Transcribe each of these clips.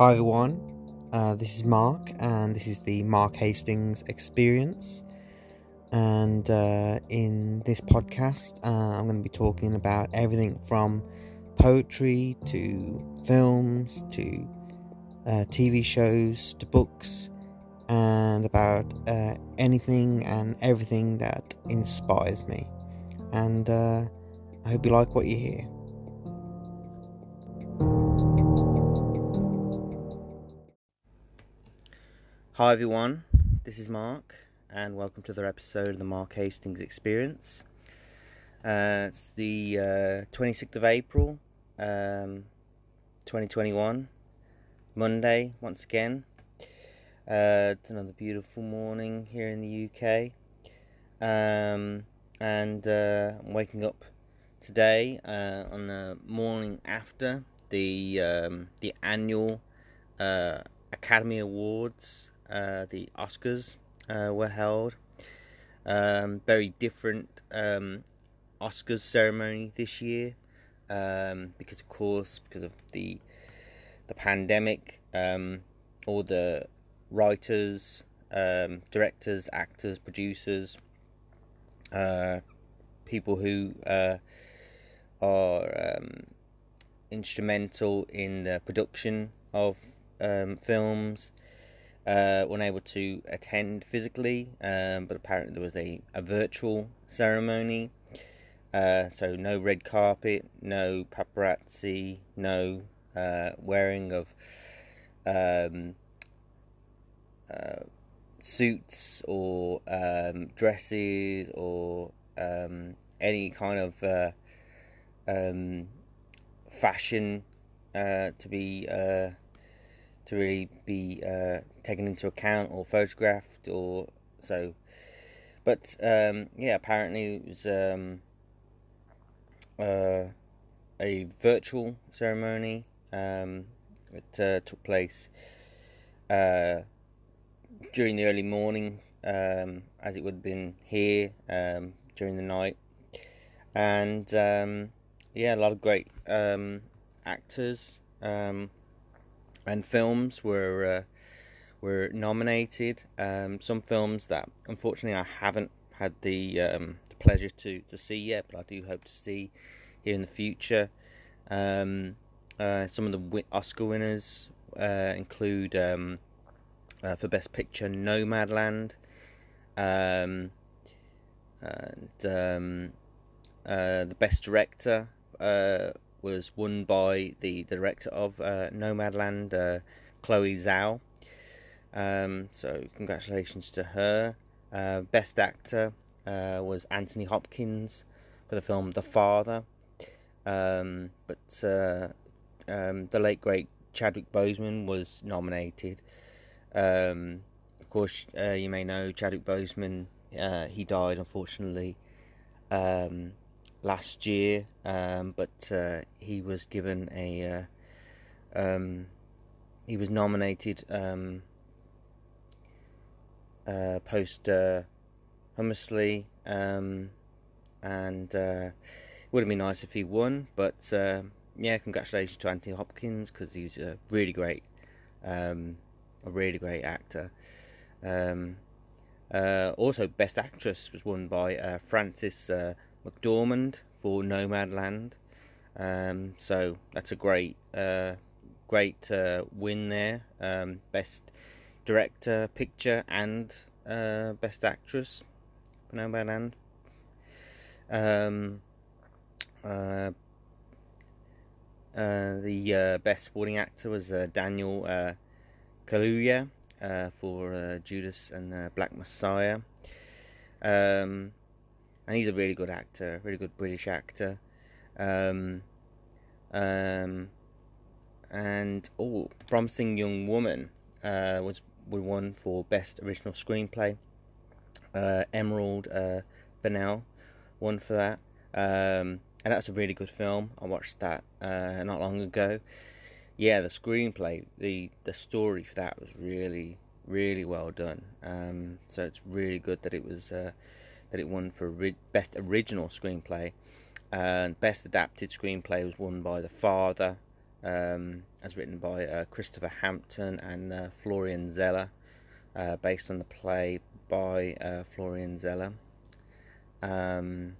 Hi everyone, uh, this is Mark, and this is the Mark Hastings Experience. And uh, in this podcast, uh, I'm going to be talking about everything from poetry to films to uh, TV shows to books and about uh, anything and everything that inspires me. And uh, I hope you like what you hear. Hi everyone, this is Mark, and welcome to another episode of the Mark Hastings Experience. Uh, it's the uh, 26th of April, um, 2021, Monday, once again. Uh, it's another beautiful morning here in the UK, um, and uh, I'm waking up today uh, on the morning after the um, the annual uh, Academy Awards uh, the Oscars uh, were held. Um, very different um, Oscars ceremony this year um, because, of course, because of the the pandemic, um, all the writers, um, directors, actors, producers, uh, people who uh, are um, instrumental in the production of films uh, unable to attend physically, um, but apparently there was a, a virtual ceremony. Uh, so no red carpet, no paparazzi, no uh, wearing of um, uh, suits or um, dresses or um, any kind of uh, um, fashion uh, to be uh, to really be uh, taken into account or photographed or so. But um, yeah, apparently it was um, uh, a virtual ceremony. Um, it uh, took place uh, during the early morning, um, as it would have been here um, during the night, and um, yeah, a lot of great actors and films were uh, were nominated. Um, some films that unfortunately I haven't had the, um, the pleasure to, to see yet, but I do hope to see here in the future. Um, uh, some of the Oscar winners uh, include um, uh, for Best Picture Nomadland, um, and um, uh, the Best Director uh, was won by the, director of uh, Nomadland, uh, Chloe Zhao. Um, so congratulations to her. Uh, best actor uh, was Anthony Hopkins for the film The Father. Um, but uh, um, the late great Chadwick Boseman was nominated. Um, of course, uh, you may know Chadwick Boseman. he died unfortunately um, last year, um, but uh, he was given a uh, um, he was nominated um, uh, post uh, um, and uh, it would have been nice if he won. But uh, yeah, congratulations to Anthony Hopkins because he's a really great, um, a really great actor. Um, also, Best Actress was won by Frances McDormand for Nomadland. Um, so that's a great, uh, great uh, win there. Um, best director, picture, and uh, best actress for Nomadland. Um, uh, uh, the uh, best supporting actor was Daniel Kaluuya for Judas and the Black Messiah. Um, and he's a really good actor, really good British actor. Um, um, and oh, Promising Young Woman uh, was won for best original screenplay. Uh, Emerald uh, Fennell won for that, um, and that's a really good film. I watched that uh, not long ago. Yeah, the screenplay, the the story for that was really really well done. Um, so it's really good that it was uh, that it won for best original screenplay. And best adapted screenplay was won by The Father, um, as written by uh, Christopher Hampton and uh, Florian Zeller, uh, based on the play by uh, Florian Zeller. Um,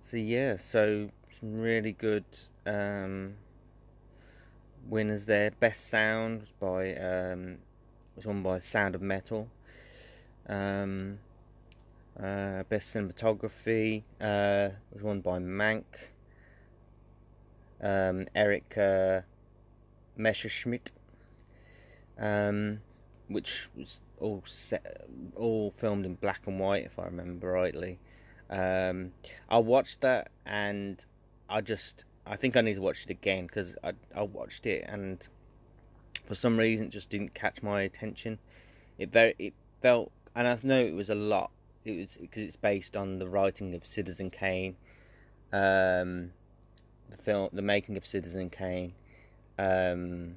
so yeah, so some really good um, winners there. Best sound by um, was won by Sound of Metal. Um, uh, best cinematography uh, was won by Mank. Um, Erik uh, Messerschmidt, um, which was all set, all filmed in black and white, if I remember rightly. Um, I watched that and I just I think I need to watch it again because I I watched it and for some reason it just didn't catch my attention. It very it felt and I know it was a lot. It was because it's based on the writing of Citizen Kane, um, the film, the making of Citizen Kane, um,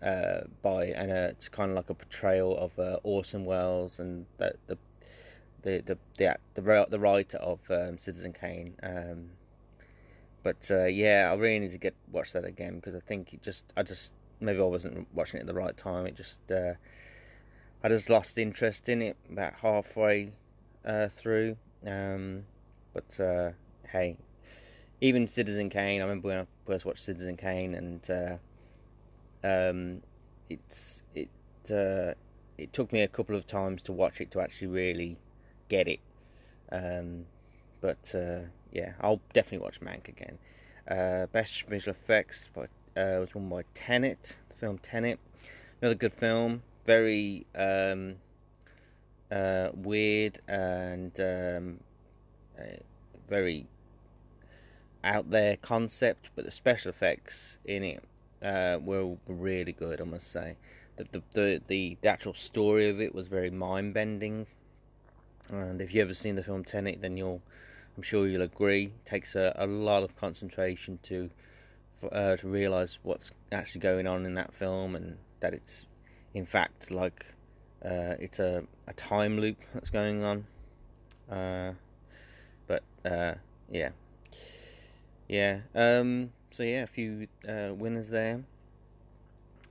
uh, by and uh, it's kind of like a portrayal of uh, Orson Welles and the the the the the, the, the writer of um, Citizen Kane. Um, but uh, yeah, I really need to get watch that again because I think it just I just maybe I wasn't watching it at the right time. It just uh, I just lost interest in it about halfway uh, through. Um, but uh, hey, even Citizen Kane. I remember when I first watched Citizen Kane, and uh, um, it's it uh, it took me a couple of times to watch it to actually really get it. Um, but uh, yeah, I'll definitely watch Mank again. Best visual effects was won by Tenet, the film Tenet. Another good film, very um, uh, weird and um, very out there concept, but the special effects in it uh, were really good. I must say, the the, the the the actual story of it was very mind bending. And if you've ever seen the film Tenet, then you'll I'm sure you'll agree. It takes a, a lot of concentration to uh, to realise what's actually going on in that film and that it's in fact like uh, it's a, a time loop that's going on. Uh, but uh, yeah, yeah. Um, so yeah, a few uh, winners there.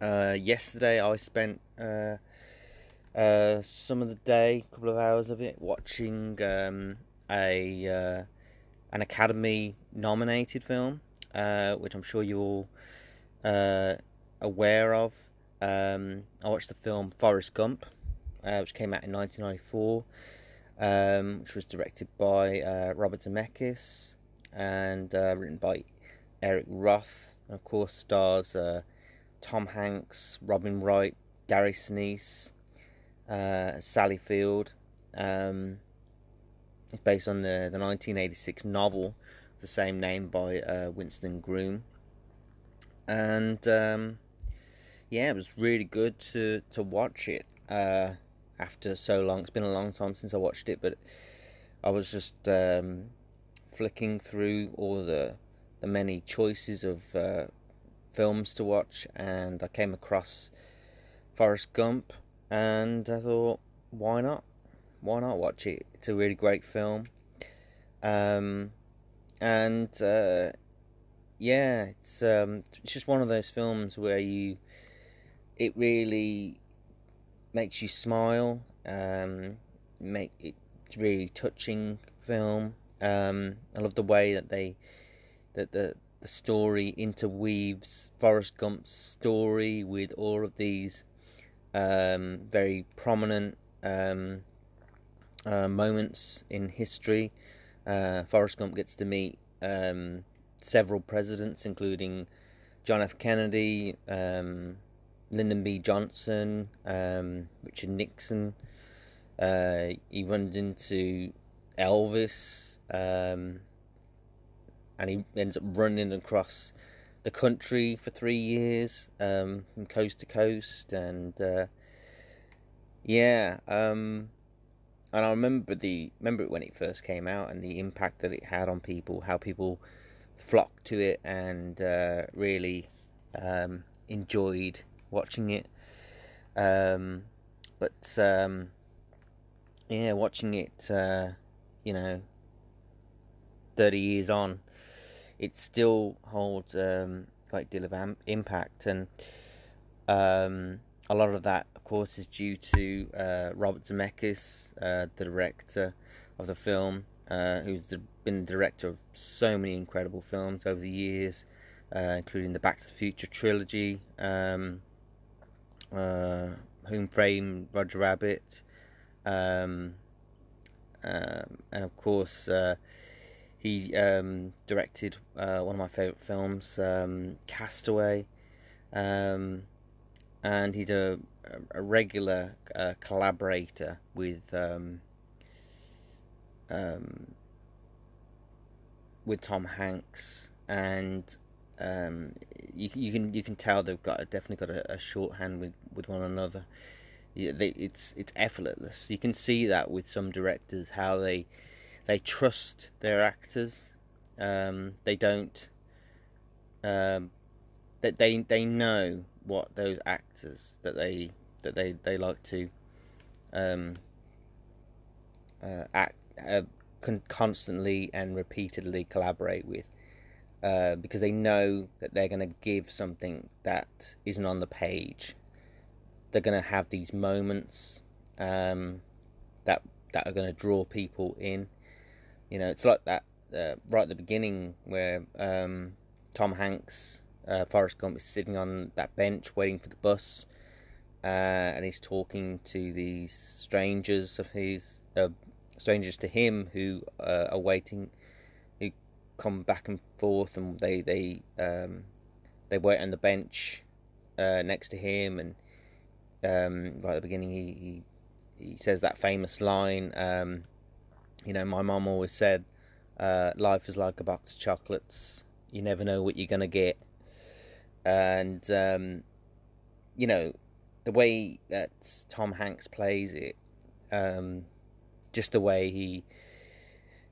Uh, yesterday I spent some of the day, a couple of hours of it, watching. Um, a uh, an Academy nominated film, uh, which I'm sure you're all uh, aware of. Um, I watched the film Forrest Gump, uh, which came out in 1994, um, which was directed by uh, Robert Zemeckis and uh, written by Eric Roth, and of course stars Tom Hanks, Robin Wright, Gary Sinise, Sally Field. Um, it's based on the, the 1986 novel of the same name by uh, Winston Groom. And um, yeah, it was really good to, to watch it uh, after so long. It's been a long time since I watched it, but I was just um, flicking through all the, the many choices of uh, films to watch, and I came across Forrest Gump, and I thought, why not? why not watch it? It's a really great film. Um, and uh, yeah, it's um, it's just one of those films where you it really makes you smile. Um, make it's really touching film. Um, I love the way that they that the the story interweaves Forrest Gump's story with all of these um, very prominent um, uh, moments in history. Uh, Forrest Gump gets to meet um, several presidents, including John F. Kennedy, um, Lyndon B. Johnson, um, Richard Nixon. Uh, he runs into Elvis, um, and he ends up running across the country for three years, um, from coast to coast, and uh, yeah. Um, and I remember the remember it when it first came out and the impact that it had on people, how people flocked to it and uh, really um, enjoyed watching it. Um, but um, yeah, watching it, uh, you know, thirty years on, it still holds um, great deal of am- impact, and um, a lot of that, of course, is due to uh, Robert Zemeckis, uh, the director of the film, uh, who's the, been the director of so many incredible films over the years, uh, including the Back to the Future trilogy, um, uh, Whom Framed Roger Rabbit, um, um and of course uh, he um, directed one of my favourite films, um, Castaway. Um, and he's a, a regular uh, collaborator with with Tom Hanks, and um, you, you, can you can tell they've got definitely got a, a shorthand with, with one another. It's it's effortless. You can see that with some directors how they they trust their actors. Um, they don't. Um, that they they know what those actors that they that they they like to um, uh, act uh, con- constantly and repeatedly collaborate with uh, because they know that they're going to give something that isn't on the page. They're going to have these moments um, that that are going to draw people in. You know, it's like that uh, right at the beginning where um, Tom Hanks uh, Forrest Gump is sitting on that bench waiting for the bus, uh, and he's talking to these strangers of his, uh, strangers to him who uh, are waiting, who come back and forth, and they they um, they wait on the bench uh, next to him, and um, right at the beginning he, he, he says that famous line, um, you know, my mom always said, uh, life is like a box of chocolates. You never know what you're gonna get and um, you know the way that Tom Hanks plays it, um, just the way he,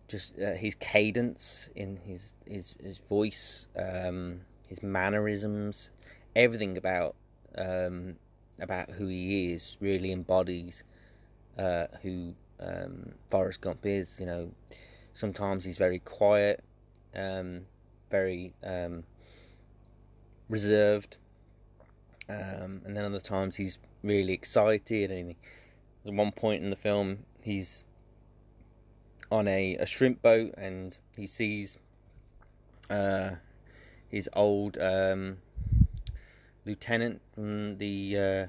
just uh, his cadence in his his his voice, um, his mannerisms, everything about um, about who he is really embodies uh, who um, Forrest Gump is. You know, sometimes he's very quiet, um, very um, reserved, um, and then other times he's really excited. And he, at one point in the film, he's on a, a shrimp boat and he sees uh, his old um, lieutenant from the uh,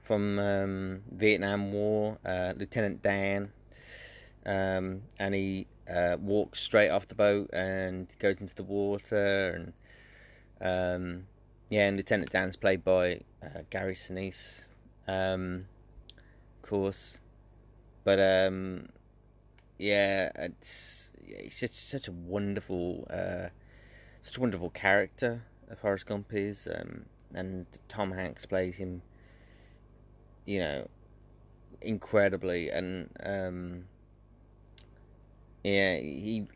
from um, Vietnam War, uh, Lieutenant Dan, um, and he uh, walks straight off the boat and goes into the water and um, yeah, and Lieutenant Dan's played by uh, Gary Sinise, um, of course. But um, yeah, it's he's such such a wonderful, uh, such a wonderful character. Forrest Gump is, um, and Tom Hanks plays him. You know, incredibly, and um, yeah, he.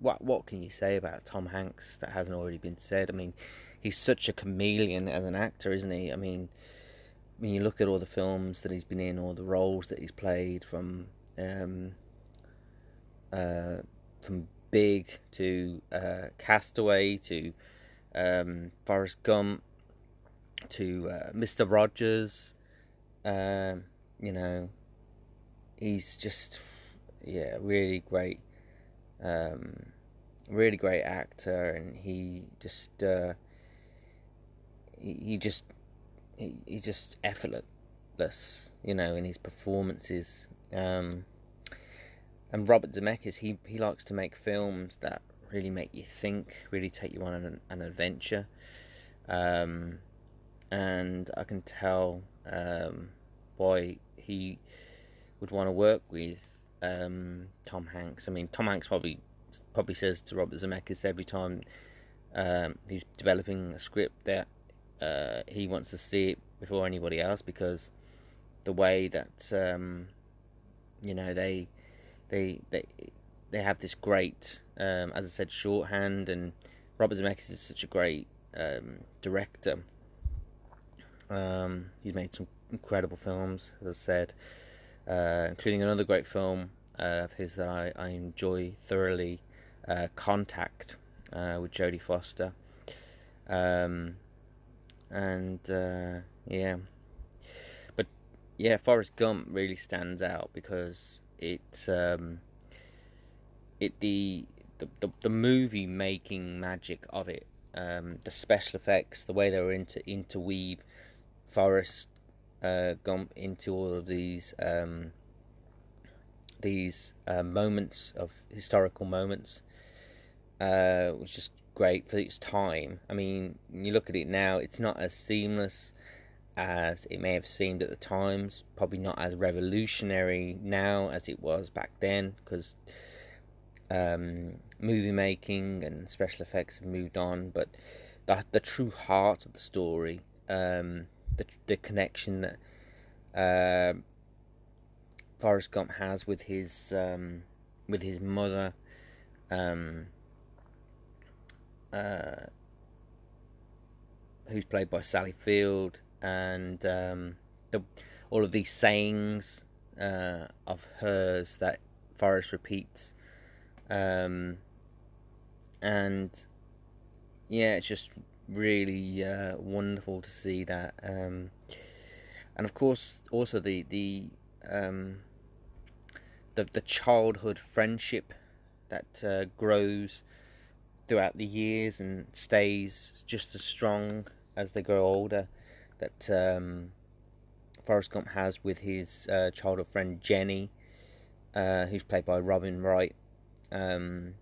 What what can you say about Tom Hanks that hasn't already been said? I mean, he's such a chameleon as an actor, isn't he? I mean, when you look at all the films that he's been in, all the roles that he's played, from um, uh, from Big to uh, Castaway to um, Forrest Gump to uh, Mister Rogers, um, you know, he's just yeah, really great. Um, really great actor, and he just uh, he, he just he, he's just effortless, you know, in his performances. Um, and Robert Zemeckis, he he likes to make films that really make you think, really take you on an, an adventure. Um, and I can tell um, why he would want to work with um, Tom Hanks. I mean, Tom Hanks probably probably says to Robert Zemeckis every time um, he's developing a script that uh, he wants to see it before anybody else because the way that um, you know they they they they have this great um, as I said shorthand and Robert Zemeckis is such a great um, director. Um, he's made some incredible films, as I said, uh, including another great film uh, of his that I, I enjoy thoroughly, uh, Contact uh, with Jodie Foster. Um, and uh, yeah, but yeah, Forrest Gump really stands out because it um, it the the, the, the movie making magic of it, um, the special effects, the way they were into interweave Forrest uh, Gump into all of these um, these uh, moments of historical moments uh, was just great for its time. I mean, you look at it now, it's not as seamless as it may have seemed at the times. Probably not as revolutionary now as it was back then, because um, movie making and special effects have moved on. But the the true heart of the story, um, the the connection that uh, Forrest Gump has with his um, with his mother. Um, uh, who's played by Sally Field, and um, the, all of these sayings uh, of hers that Forrest repeats, um, and yeah, it's just really uh, wonderful to see that, um, and of course, also the the um, the, the childhood friendship that uh, grows throughout the years and stays just as strong as they grow older that um, Forrest Gump has with his uh, childhood friend Jenny, uh, who's played by Robin Wright, um,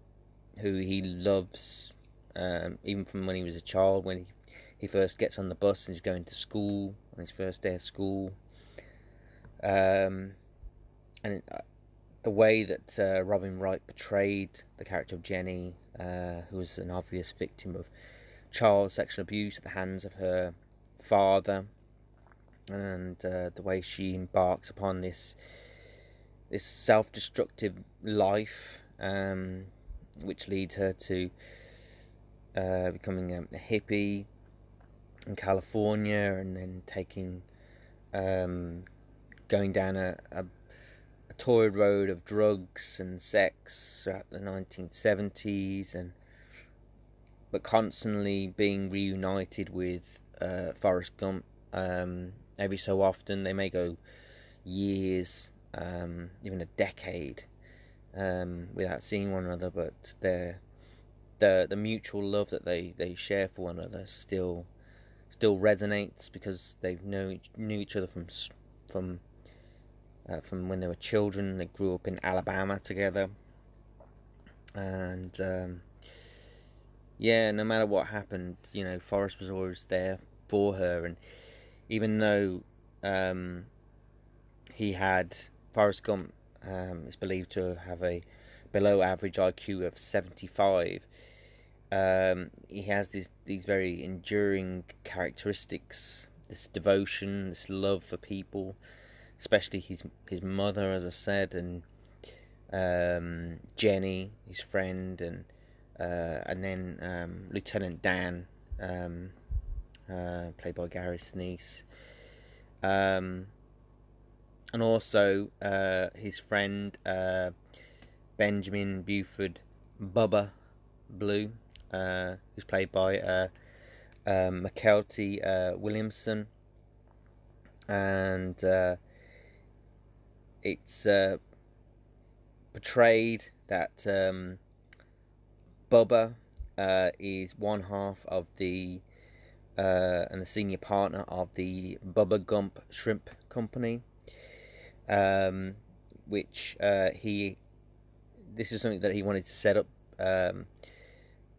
who he loves um, even from when he was a child, when he, he first gets on the bus and he's going to school, on his first day of school. Um, and uh, the way that uh, Robin Wright portrayed the character of Jenny uh, who was an obvious victim of child sexual abuse at the hands of her father, and uh, the way she embarks upon this this self-destructive life, um, which leads her to uh, becoming a, a, hippie in California, and then taking um, going down a, a a torrid road of drugs and sex throughout the 1970s, and but constantly being reunited with uh, Forrest Gump. Um, every so often, they may go years, um, even a decade, um, without seeing one another, but their the the mutual love that they, they share for one another still still resonates because they know knew each other from from uh, from when they were children. They grew up in Alabama together, and um, yeah, no matter what happened, you know, Forrest was always there for her, and even though um, he had Forrest Gump um, is believed to have a below average IQ of 75. Um, he has these these very enduring characteristics, this devotion, this love for people, especially his his mother, as I said, and um, Jenny, his friend, and uh, and then um, Lieutenant Dan, um, uh, played by Gary Sinise, um, and also uh, his friend uh, Benjamin Buford Bubba Blue, uh, who's played by uh, um, Mykelti Williamson, and it's uh, portrayed that um, Bubba uh, is one half of the uh, and the senior partner of the Bubba Gump Shrimp Company, um, which uh, he this is something that he wanted to set up um,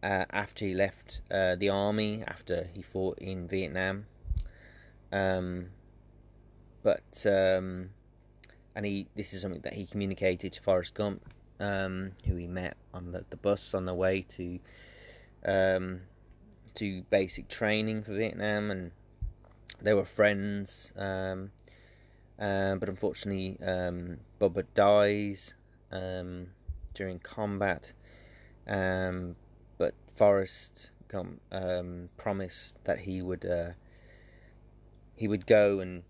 uh, after he left uh, the army after he fought in Vietnam. Um, but um, and he this is something that he communicated to Forrest Gump, um, who he met on the, the bus on the way to um, to basic training for Vietnam, and they were friends. Um, uh, but unfortunately, um, Bubba dies um, during combat. Um, but Forrest Gump promised that he would uh, he would go and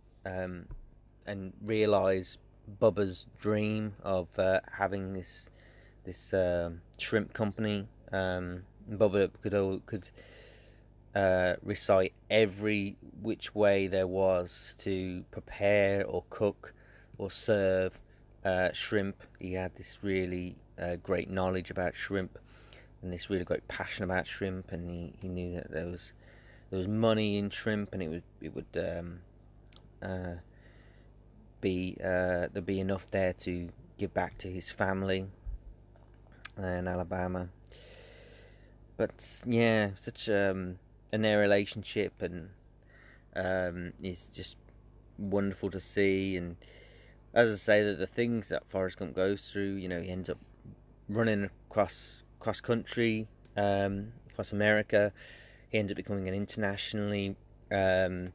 and realize Bubba's dream of uh, having this this uh, shrimp company. Um, Bubba could could uh, recite every which way there was to prepare or cook or serve uh, shrimp. He had this really uh, great knowledge about shrimp and this really great passion about shrimp, and he, he knew that there was there was money in shrimp, and it would it would um, uh, be uh, there'd be enough there to give back to his family in Alabama. But yeah, such um, and their relationship and um, is just wonderful to see. And as I say, that the things that Forrest Gump goes through, you know, he ends up running across cross country, um, across America. He ends up becoming an internationally um,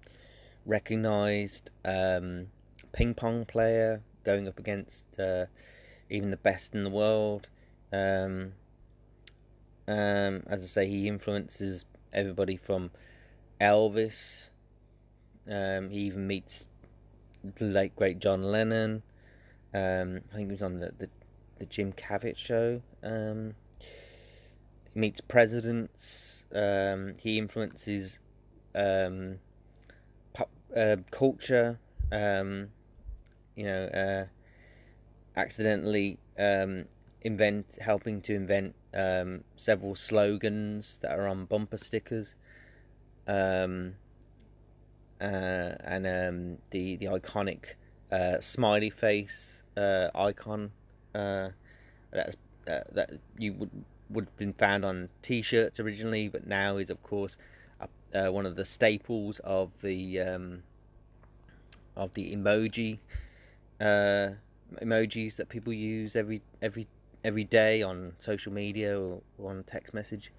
recognized um, ping pong player, going up against uh, even the best in the world. Um, um, as I say, he influences everybody from Elvis. Um, he even meets the late great John Lennon. Um, I think he was on the, the, the Jim Cavett show. Um, he meets presidents. Um, he influences um, pop, uh, culture. Um, you know, uh, accidentally invent, helping to invent um, several slogans that are on bumper stickers. Um, uh, and um, the the iconic uh, smiley face uh, icon uh, that uh, that you would would have been found on T-shirts originally, but now is of course uh, one of the staples of the um, of the emoji emojis that people use every every every day on social media or, on text message.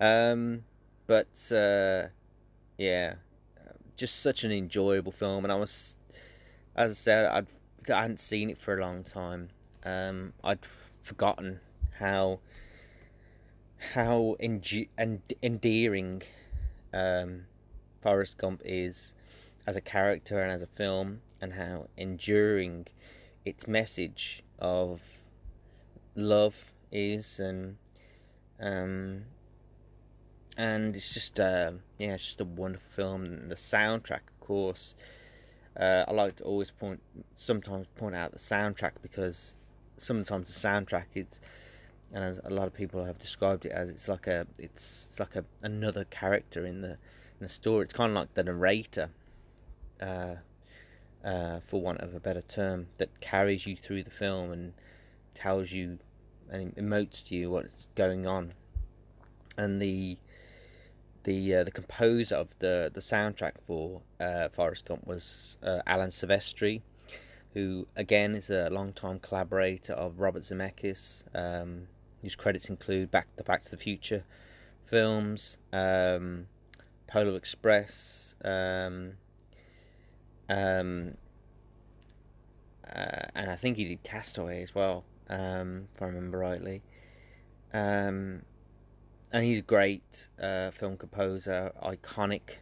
Um, but uh, yeah, just such an enjoyable film, and I was, as I said, I'd I hadn't seen it for a long time. Um, I'd forgotten how how endearing um, Forrest Gump is as a character and as a film, and how enduring its message of love is, and um, and it's just uh, yeah, it's just a wonderful film. The soundtrack, of course, uh, I like to always point, sometimes point out the soundtrack because sometimes the soundtrack is and as a lot of people have described it as it's like a it's, it's like a another character in the in the story. It's kind of like the narrator, uh, uh, for want of a better term, that carries you through the film and tells you and emotes to you what's going on. And the the uh, the composer of the the soundtrack for uh, Forrest Gump was uh, Alan Silvestri, who again is a long-time collaborator of Robert Zemeckis. Um, whose credits include Back the Back to the Future films, um, Polar Express, um, um, uh, and I think he did Castaway as well, um, if I remember rightly. Um, and he's a great uh, film composer, iconic.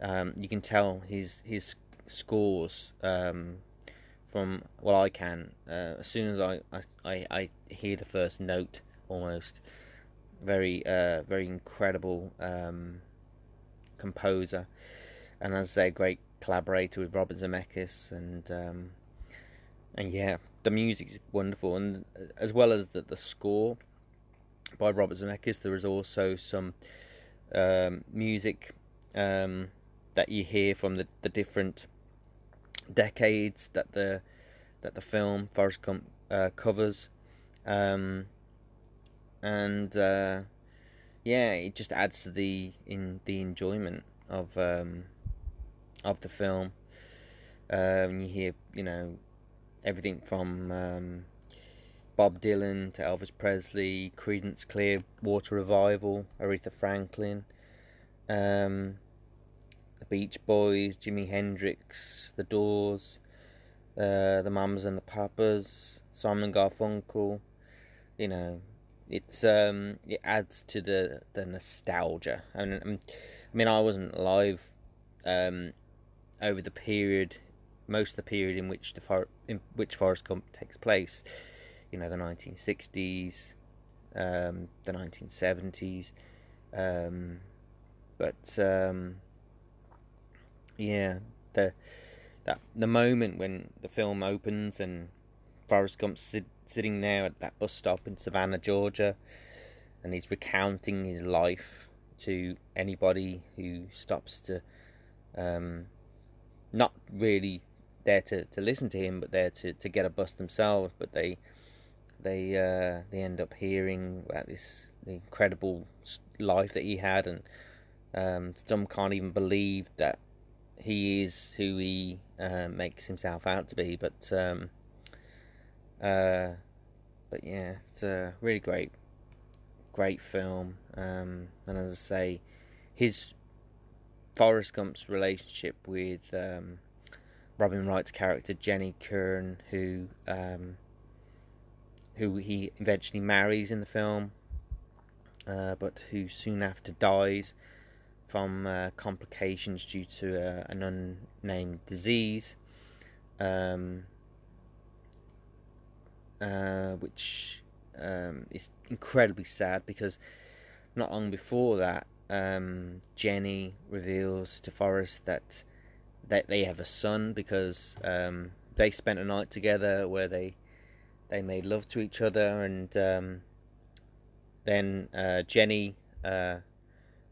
Um, you can tell his his scores from well I can uh, as soon as I, I, I hear the first note almost very uh, very incredible um, composer and as say great collaborator with Robert Zemeckis and um, and yeah the music is wonderful and uh, as well as the, the score by Robert Zemeckis there is also some um, music um, that you hear from the, the different decades that the that the film Forrest Gump uh, covers, um, and uh, yeah, it just adds to the in the enjoyment of um, of the film. Um, you hear you know everything from um, Bob Dylan to Elvis Presley, Creedence Clearwater Revival, Aretha Franklin. Um, the Beach Boys, Jimi Hendrix, The Doors, uh, the Mamas and the Papas, Simon Garfunkel. You know, it's um, it adds to the the nostalgia. I mean, um, I mean, I wasn't alive um, over the period, most of the period in which the for, in which Forrest Gump takes place. You know, the 1960s, um, the 1970s. Um, but um, yeah, the that the moment when the film opens and Forrest Gump's sit, sitting there at that bus stop in Savannah, Georgia, and he's recounting his life to anybody who stops to um, not really there to, to listen to him, but there to, to get a bus themselves. But they they uh, they end up hearing about this the incredible life that he had, and um, some can't even believe that he is who he uh, makes himself out to be. But um, uh, but yeah, it's a really great great film. Um, and as I say, his Forrest Gump's relationship with um, Robin Wright's character Jenny Curran, who um, who he eventually marries in the film, uh, but who soon after dies from uh, complications due to uh, an unnamed disease, um, uh, which um, is incredibly sad because not long before that, um, Jenny reveals to Forrest that that they have a son because um, they spent a night together where they they made love to each other, and um, then uh, Jenny uh,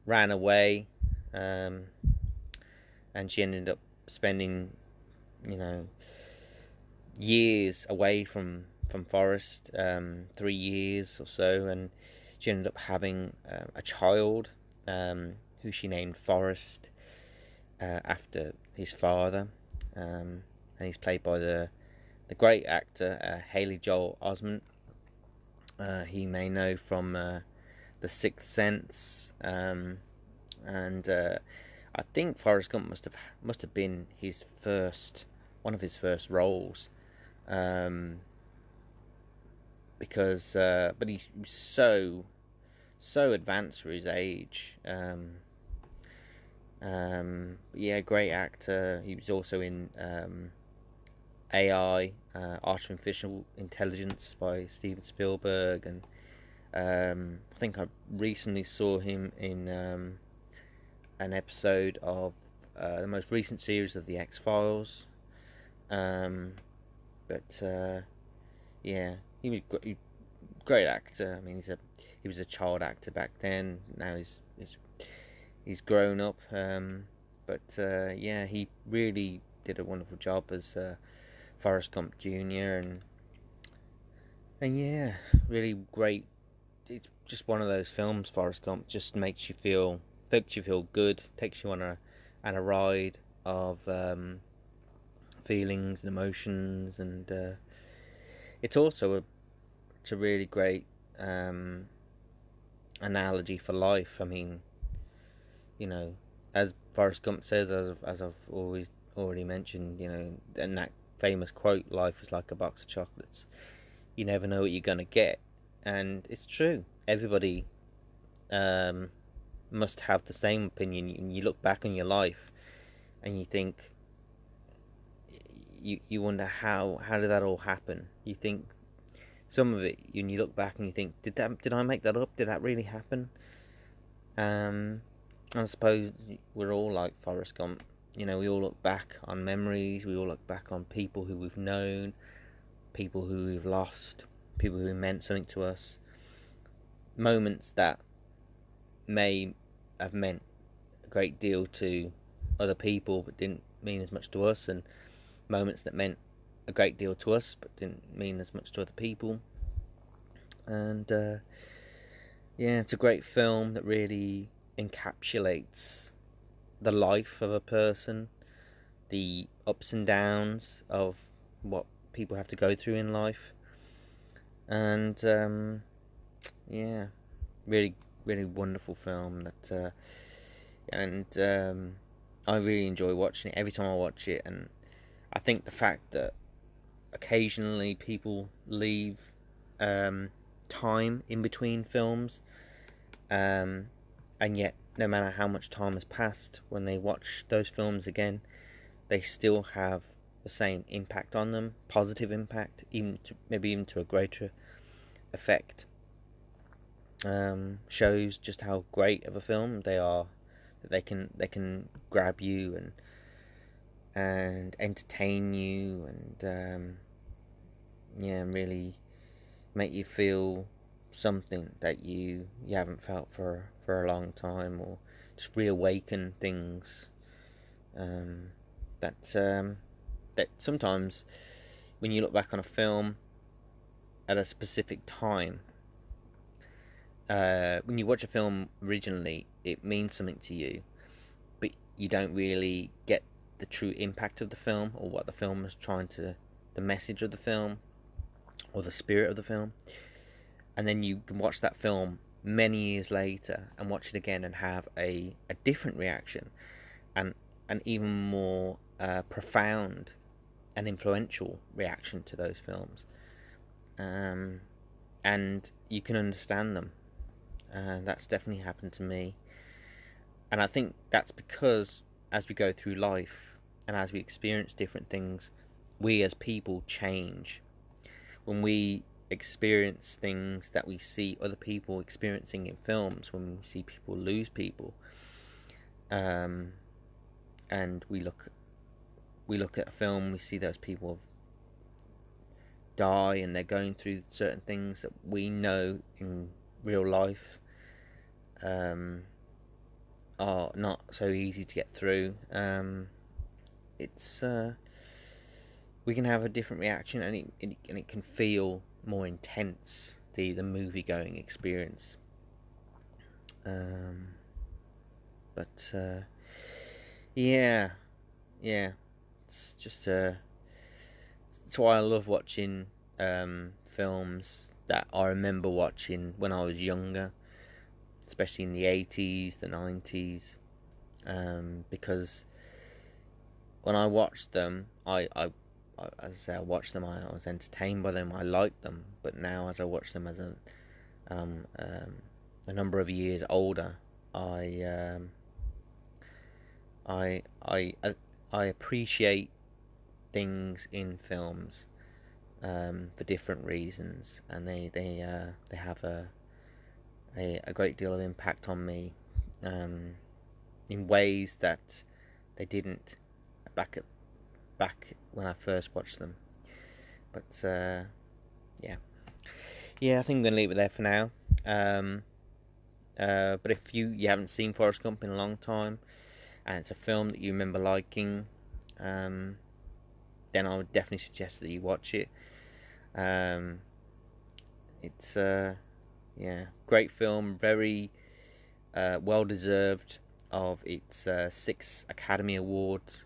ran away, um, and she ended up spending, you know, years away from from Forrest, um, three years or so, and she ended up having uh, a child um, who she named Forrest uh, after his father, um, and he's played by the the great actor uh, Haley Joel Osment. Uh, he may know from uh, The Sixth Sense, um, and uh, I think Forrest Gump must have must have been his first one of his first roles. Um, because uh, but he's so so advanced for his age. Um, um, yeah, great actor. He was also in um, AI, uh, Artificial Intelligence by Steven Spielberg, and um, I think I recently saw him in um, an episode of uh, the most recent series of the X Files. Um, but uh, yeah, he was a great actor. I mean, he's a he was a child actor back then. Now he's he's, he's grown up. Um, but uh, yeah, he really did a wonderful job as uh, Forrest Gump Jr. and and yeah, really great. It's just one of those films. Forrest Gump just makes you feel makes you feel good. Takes you on a on a ride of um, feelings and emotions, and uh, it's also a it's a really great um, analogy for life. I mean, you know, as Forrest Gump says, as as I've always already mentioned, you know, and that famous quote, "Life is like a box of chocolates. You never know what you're gonna get," and it's true. Everybody um, must have the same opinion. And you look back on your life, and you think, you you wonder how how did that all happen? You think some of it, when you look back and you think, did that did I make that up? Did that really happen? Um, I suppose we're all like Forrest Gump. You know, we all look back on memories. We all look back on people who we've known, people who we've lost, people who meant something to us. Moments that may have meant a great deal to other people, but didn't mean as much to us, and moments that meant a great deal to us, but didn't mean as much to other people. And uh, yeah, it's a great film that really encapsulates the life of a person, the ups and downs of what people have to go through in life, and um, yeah, really, really wonderful film that, uh, and um, I really enjoy watching it. Every time I watch it, and I think the fact that occasionally people leave um, time in between films, um, and yet no matter how much time has passed, when they watch those films again, they still have the same impact on them, positive impact, even to, maybe even to a greater effect. Um, shows just how great of a film they are, that they can they can grab you and and entertain you and um, yeah, really make you feel something that you you haven't felt for for a long time, or just reawaken things um, that um, that sometimes when you look back on a film at a specific time. Uh, when you watch a film originally, it means something to you, but you don't really get the true impact of the film or what the film is trying to, the message of the film or the spirit of the film. And then you can watch that film many years later and watch it again and have a, a different reaction and an even more uh, profound and influential reaction to those films. Um, and you can understand them. Uh, that's definitely happened to me. And I think that's because as we go through life and as we experience different things, we as people change. When we experience things that we see other people experiencing in films, when we see people lose people, um, and we look, we look at a film, we see those people die and they're going through certain things that we know in real life um, are not so easy to get through. Um, it's uh, we can have a different reaction, and it, it, and it can feel more intense. The the movie going experience. Um, but uh, yeah, yeah, it's just uh, it's why I love watching um, films that I remember watching when I was younger, especially in the 80s, the 90s, um, because when I watched them, I, I, as I say, I watched them, I, was entertained by them, I liked them, but now as I watch them as a, um, um, a number of years older, I, um, I, I, I appreciate things in films um, for different reasons, and they they uh, they have a, a, a great deal of impact on me um, in ways that they didn't back at back when I first watched them. But uh, yeah, yeah, I think I'm gonna leave it there for now. Um, uh, but if you you haven't seen Forrest Gump in a long time, and it's a film that you remember liking, um, then I would definitely suggest that you watch it. Um, it's uh, yeah, great film, very uh, well deserved of its uh, six Academy Awards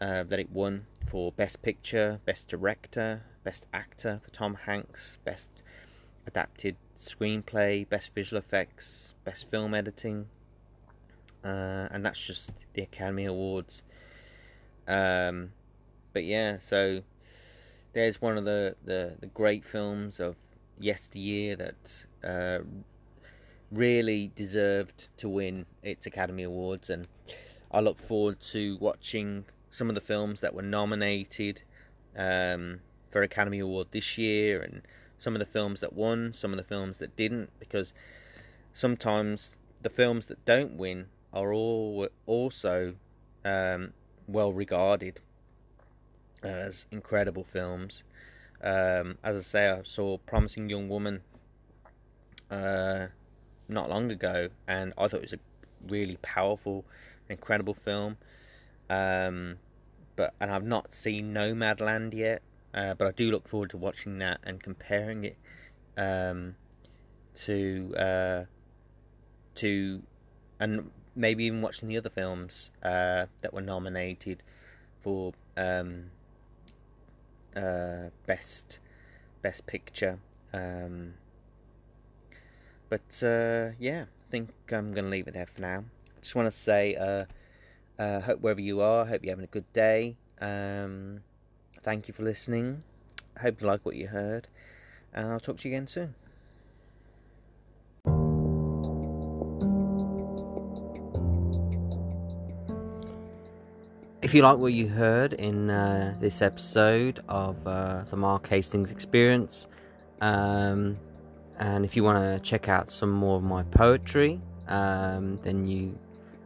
uh, that it won for Best Picture, Best Director, Best Actor for Tom Hanks, Best Adapted Screenplay, Best Visual Effects, Best Film Editing, uh, and that's just the Academy Awards. Um, but yeah, so there's one of the, the, the great films of yesteryear that uh, really deserved to win its Academy Awards, and I look forward to watching some of the films that were nominated um, for Academy Award this year, and some of the films that won, some of the films that didn't, because sometimes the films that don't win are all also um, well regarded as incredible films. Um, as I say, I saw Promising Young Woman uh, not long ago, and I thought it was a really powerful, incredible film. Um, but and I've not seen Nomadland yet, uh, but I do look forward to watching that and comparing it um, to uh, to and maybe even watching the other films uh, that were nominated for um, uh, best best picture. Um, but uh, yeah, I think I'm going to leave it there for now. I Just want to say, uh, hope wherever you are, hope you're having a good day. Um, thank you for listening. Hope you like what you heard, and I'll talk to you again soon. If you like what you heard in uh, this episode of uh, the Mark Hastings Experience, um, and if you want to check out some more of my poetry, um, then you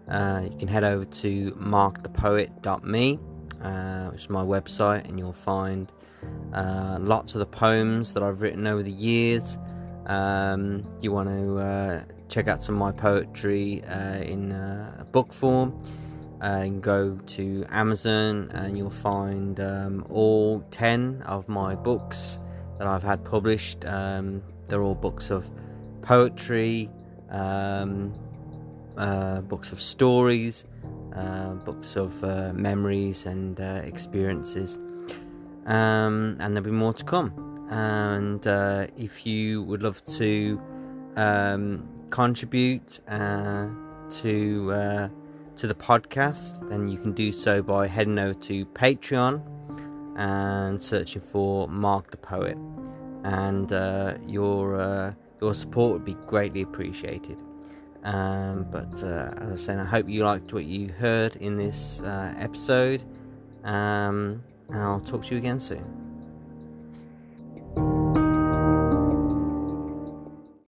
uh, you can head over to markthepoet.me, uh, which is my website, and you'll find uh, lots of the poems that I've written over the years. Um, you want to uh, check out some of my poetry uh, in uh, book form. Uh, can go to Amazon and you'll find um, all 10 of my books that I've had published. Um, they're all books of poetry, um, uh, books of stories, uh, books of uh, memories and uh, experiences. Um, and there'll be more to come. And uh, if you would love to um, contribute to to the podcast, then you can do so by heading over to Patreon and searching for Mark the Poet. And your your support would be greatly appreciated. Um, but uh, as I was saying, I hope you liked what you heard in this uh, episode. Um, and I'll talk to you again soon.